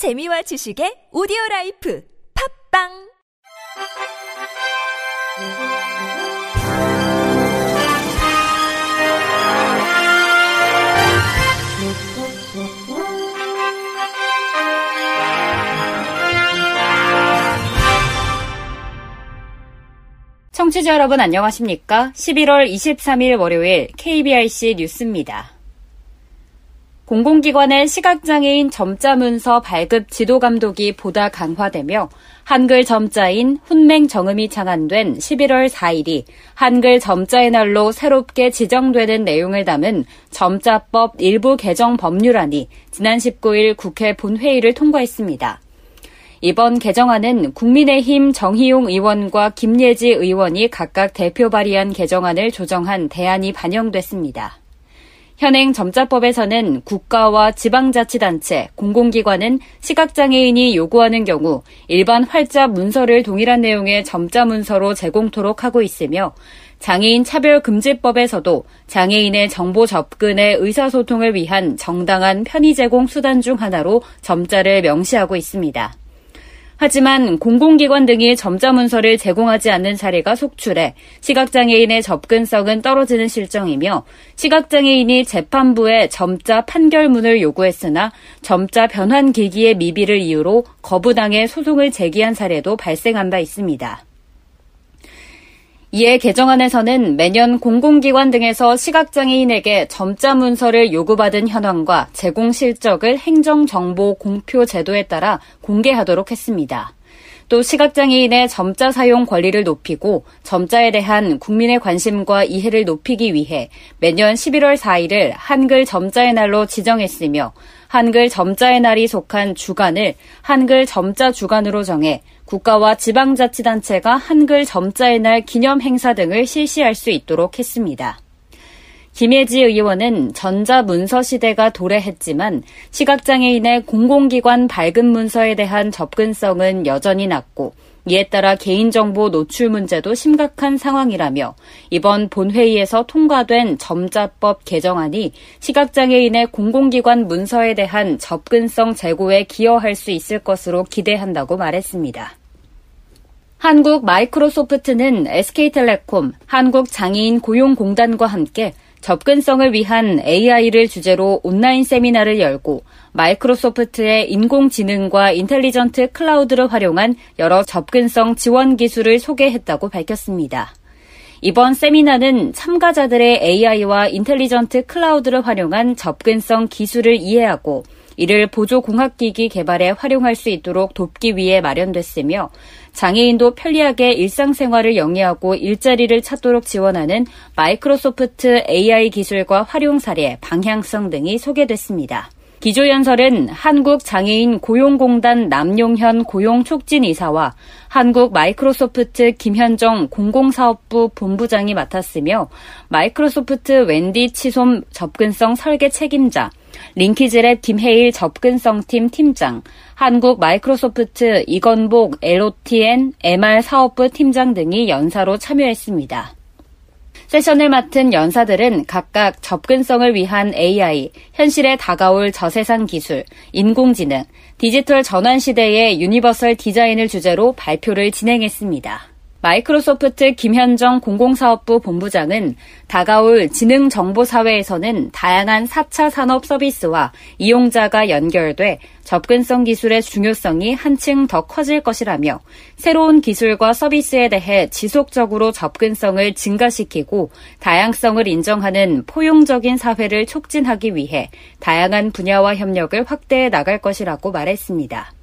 재미와 지식의 오디오 라이프 팝빵 청취자 여러분 안녕하십니까? 11월 23일 월요일 KBRC 뉴스입니다. 공공기관의 시각장애인 점자 문서 발급 지도 감독이 보다 강화되며 한글 점자인 훈맹 정음이 창안된 11월 4일이 한글 점자의 날로 새롭게 지정되는 내용을 담은 점자법 일부 개정 법률안이 지난 19일 국회 본회의를 통과했습니다. 이번 개정안은 국민의힘 정희용 의원과 김예지 의원이 각각 대표 발의한 개정안을 조정한 대안이 반영됐습니다. 현행 점자법에서는 국가와 지방자치단체, 공공기관은 시각장애인이 요구하는 경우 일반 활자 문서를 동일한 내용의 점자 문서로 제공토록 하고 있으며 장애인 차별금지법에서도 장애인의 정보 접근의 의사소통을 위한 정당한 편의 제공 수단 중 하나로 점자를 명시하고 있습니다. 하지만 공공기관 등이 점자 문서를 제공하지 않는 사례가 속출해 시각장애인의 접근성은 떨어지는 실정이며 시각장애인이 재판부에 점자 판결문을 요구했으나 점자 변환 기기의 미비를 이유로 거부당해 소송을 제기한 사례도 발생한 바 있습니다. 이에 개정안에서는 매년 공공기관 등에서 시각장애인에게 점자 문서를 요구받은 현황과 제공 실적을 행정정보 공표 제도에 따라 공개하도록 했습니다. 또 시각장애인의 점자 사용 권리를 높이고 점자에 대한 국민의 관심과 이해를 높이기 위해 매년 11월 4일을 한글 점자의 날로 지정했으며 한글 점자의 날이 속한 주간을 한글 점자 주간으로 정해 국가와 지방자치단체가 한글 점자의 날 기념 행사 등을 실시할 수 있도록 했습니다. 김혜지 의원은 전자문서 시대가 도래했지만 시각장애인의 공공기관 발급 문서에 대한 접근성은 여전히 낮고 이에 따라 개인정보 노출 문제도 심각한 상황이라며 이번 본회의에서 통과된 점자법 개정안이 시각장애인의 공공기관 문서에 대한 접근성 제고에 기여할 수 있을 것으로 기대한다고 말했습니다. 한국 마이크로소프트는 SK텔레콤, 한국장애인 고용공단과 함께 접근성을 위한 AI를 주제로 온라인 세미나를 열고 마이크로소프트의 인공지능과 인텔리전트 클라우드를 활용한 여러 접근성 지원 기술을 소개했다고 밝혔습니다. 이번 세미나는 참가자들의 AI와 인텔리전트 클라우드를 활용한 접근성 기술을 이해하고 이를 보조공학기기 개발에 활용할 수 있도록 돕기 위해 마련됐으며 장애인도 편리하게 일상생활을 영위하고 일자리를 찾도록 지원하는 마이크로소프트 AI 기술과 활용 사례, 방향성 등이 소개됐습니다. 기조연설은 한국장애인 고용공단 남용현 고용촉진이사와 한국 마이크로소프트 김현정 공공사업부 본부장이 맡았으며 마이크로소프트 wendy 치솜 접근성 설계 책임자, 링키즈랩 김혜일 접근성팀 팀장, 한국 마이크로소프트 이건복 LOTN MR 사업부 팀장 등이 연사로 참여했습니다. 세션을 맡은 연사들은 각각 접근성을 위한 AI, 현실에 다가올 저세상 기술, 인공지능, 디지털 전환 시대의 유니버설 디자인을 주제로 발표를 진행했습니다. 마이크로소프트 김현정 공공사업부 본부장은 다가올 지능 정보 사회에서는 다양한 4차 산업 서비스와 이용자가 연결돼 접근성 기술의 중요성이 한층 더 커질 것이라며 새로운 기술과 서비스에 대해 지속적으로 접근성을 증가시키고 다양성을 인정하는 포용적인 사회를 촉진하기 위해 다양한 분야와 협력을 확대해 나갈 것이라고 말했습니다.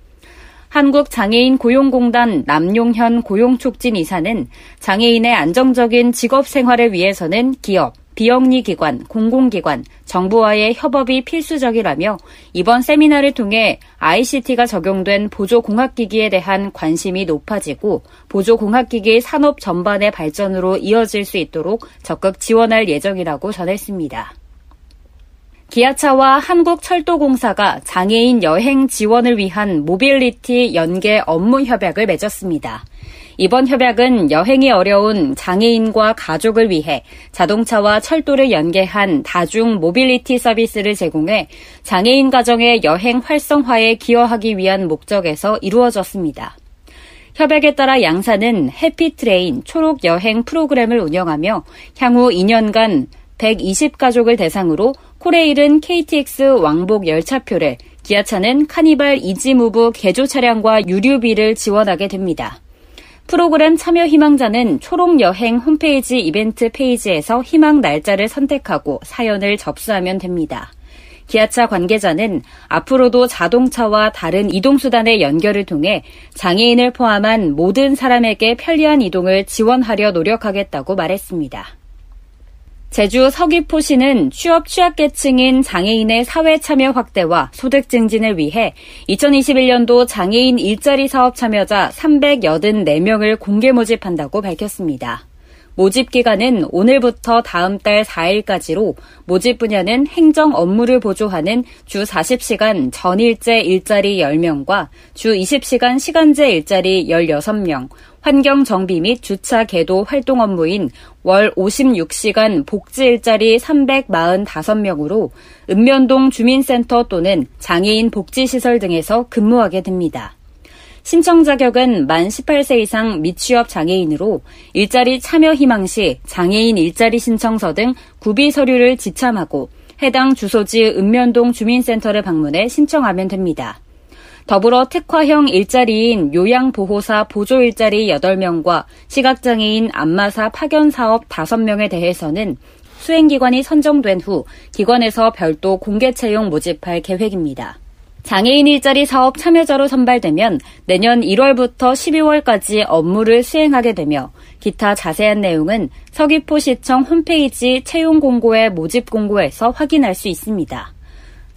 한국장애인 고용공단 남용현 고용촉진 이사는 장애인의 안정적인 직업 생활을 위해서는 기업, 비영리 기관, 공공기관, 정부와의 협업이 필수적이라며 이번 세미나를 통해 ICT가 적용된 보조공학기기에 대한 관심이 높아지고 보조공학기기 산업 전반의 발전으로 이어질 수 있도록 적극 지원할 예정이라고 전했습니다. 기아차와 한국철도공사가 장애인 여행 지원을 위한 모빌리티 연계 업무 협약을 맺었습니다. 이번 협약은 여행이 어려운 장애인과 가족을 위해 자동차와 철도를 연계한 다중 모빌리티 서비스를 제공해 장애인 가정의 여행 활성화에 기여하기 위한 목적에서 이루어졌습니다. 협약에 따라 양사는 해피트레인 초록 여행 프로그램을 운영하며 향후 2년간 120가족을 대상으로 코레일은 KTX 왕복 열차표를, 기아차는 카니발 이지무브 개조 차량과 유류비를 지원하게 됩니다. 프로그램 참여 희망자는 초록여행 홈페이지 이벤트 페이지에서 희망 날짜를 선택하고 사연을 접수하면 됩니다. 기아차 관계자는 앞으로도 자동차와 다른 이동수단의 연결을 통해 장애인을 포함한 모든 사람에게 편리한 이동을 지원하려 노력하겠다고 말했습니다. 제주 서귀포시는 취업 취약계층인 장애인의 사회 참여 확대와 소득 증진을 위해 2021년도 장애인 일자리 사업 참여자 384명을 공개 모집한다고 밝혔습니다. 모집 기간은 오늘부터 다음 달 4일까지로 모집 분야는 행정 업무를 보조하는 주 40시간 전일제 일자리 10명과 주 20시간 시간제 일자리 16명, 환경 정비 및 주차 개도 활동 업무인 월 56시간 복지 일자리 345명으로 읍면동 주민센터 또는 장애인 복지시설 등에서 근무하게 됩니다. 신청 자격은 만 18세 이상 미취업 장애인으로 일자리 참여 희망 시 장애인 일자리 신청서 등 구비 서류를 지참하고 해당 주소지 읍면동 주민센터를 방문해 신청하면 됩니다. 더불어 특화형 일자리인 요양보호사 보조 일자리 8명과 시각장애인 안마사 파견 사업 5명에 대해서는 수행기관이 선정된 후 기관에서 별도 공개 채용 모집할 계획입니다. 장애인 일자리 사업 참여자로 선발되면 내년 1월부터 12월까지 업무를 수행하게 되며 기타 자세한 내용은 서귀포시청 홈페이지 채용 공고의 모집 공고에서 확인할 수 있습니다.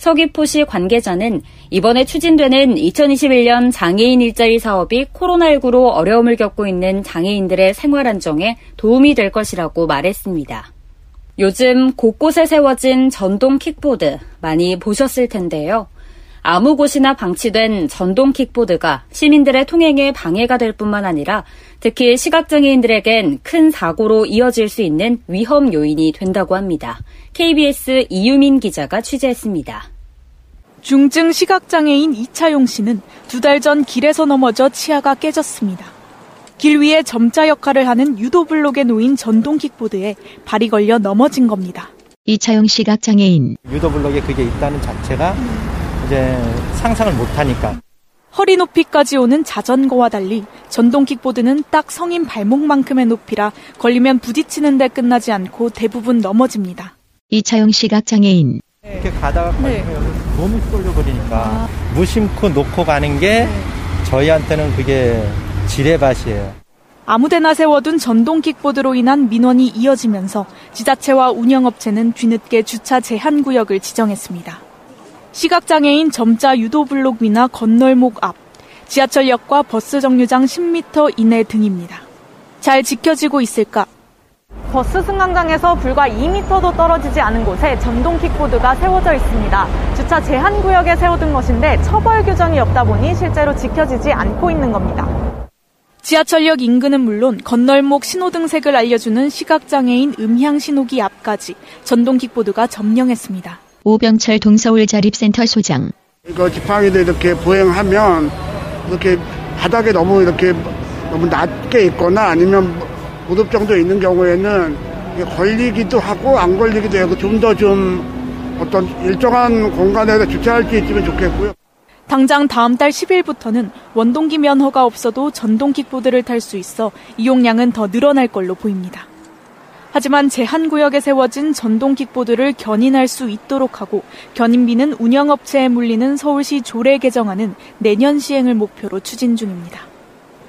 서귀포시 관계자는 이번에 추진되는 2021년 장애인 일자리 사업이 코로나19로 어려움을 겪고 있는 장애인들의 생활 안정에 도움이 될 것이라고 말했습니다. 요즘 곳곳에 세워진 전동 킥보드 많이 보셨을 텐데요. 아무 곳이나 방치된 전동 킥보드가 시민들의 통행에 방해가 될 뿐만 아니라 특히 시각장애인들에겐 큰 사고로 이어질 수 있는 위험 요인이 된다고 합니다. KBS 이유민 기자가 취재했습니다. 중증 시각장애인 이차용 씨는 두 달 전 길에서 넘어져 치아가 깨졌습니다. 길 위에 점자 역할을 하는 유도 블록에 놓인 전동 킥보드에 발이 걸려 넘어진 겁니다. 이차용 시각장애인 유도 블록에 그게 있다는 자체가 이제 상상을 못하니까. 허리 높이까지 오는 자전거와 달리 전동 킥보드는 딱 성인 발목만큼의 높이라 걸리면 부딪히는데 끝나지 않고 대부분 넘어집니다. 이차용 시각장애인 이렇게 가다가 걸리면 네. 몸이 쏠려버리니까 아. 무심코 놓고 가는 게 네. 저희한테는 그게 지뢰밭이에요. 아무데나 세워둔 전동 킥보드로 인한 민원이 이어지면서 지자체와 운영업체는 뒤늦게 주차 제한 구역을 지정했습니다. 시각장애인 점자 유도블록 위나 건널목 앞, 지하철역과 버스 정류장 10m 이내 등입니다. 잘 지켜지고 있을까? 버스 승강장에서 불과 2m도 떨어지지 않은 곳에 전동 킥보드가 세워져 있습니다. 주차 제한 구역에 세워둔 것인데 처벌 규정이 없다 보니 실제로 지켜지지 않고 있는 겁니다. 지하철역 인근은 물론 건널목 신호등색을 알려주는 시각장애인 음향 신호기 앞까지 전동 킥보드가 점령했습니다. 오병철 동서울 자립센터 소장. 이거 지팡이도 이렇게 보행하면 이렇게 바닥에 너무 이렇게 너무 낮게 있거나 아니면 무릎 정도 있는 경우에는 걸리기도 하고 안 걸리기도 하고 좀 더좀 좀 어떤 일정한 공간에서 주차할 수 있으면 좋겠고요. 당장 다음 달 10일부터는 원동기 면허가 없어도 전동 킥보드를 탈 수 있어 이용량은 더 늘어날 걸로 보입니다. 하지만 제한구역에 세워진 전동 킥보드를 견인할 수 있도록 하고 견인비는 운영업체에 물리는 서울시 조례 개정안은 내년 시행을 목표로 추진 중입니다.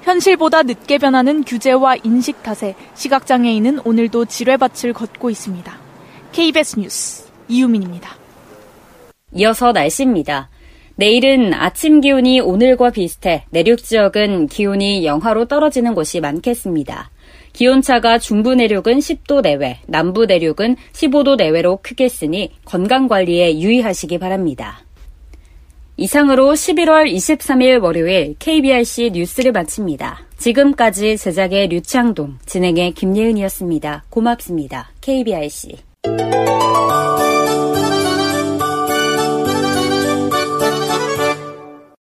현실보다 늦게 변하는 규제와 인식 탓에 시각장애인은 오늘도 지뢰밭을 걷고 있습니다. KBS 뉴스 이유민입니다. 이어서 날씨입니다. 내일은 아침 기온이 오늘과 비슷해 내륙 지역은 기온이 영하로 떨어지는 곳이 많겠습니다. 기온차가 중부 내륙은 10도 내외, 남부 내륙은 15도 내외로 크겠으니 건강관리에 유의하시기 바랍니다. 이상으로 11월 23일 월요일 KBRC 뉴스를 마칩니다. 지금까지 제작의 류창동, 진행의 김예은이었습니다. 고맙습니다. KBIC.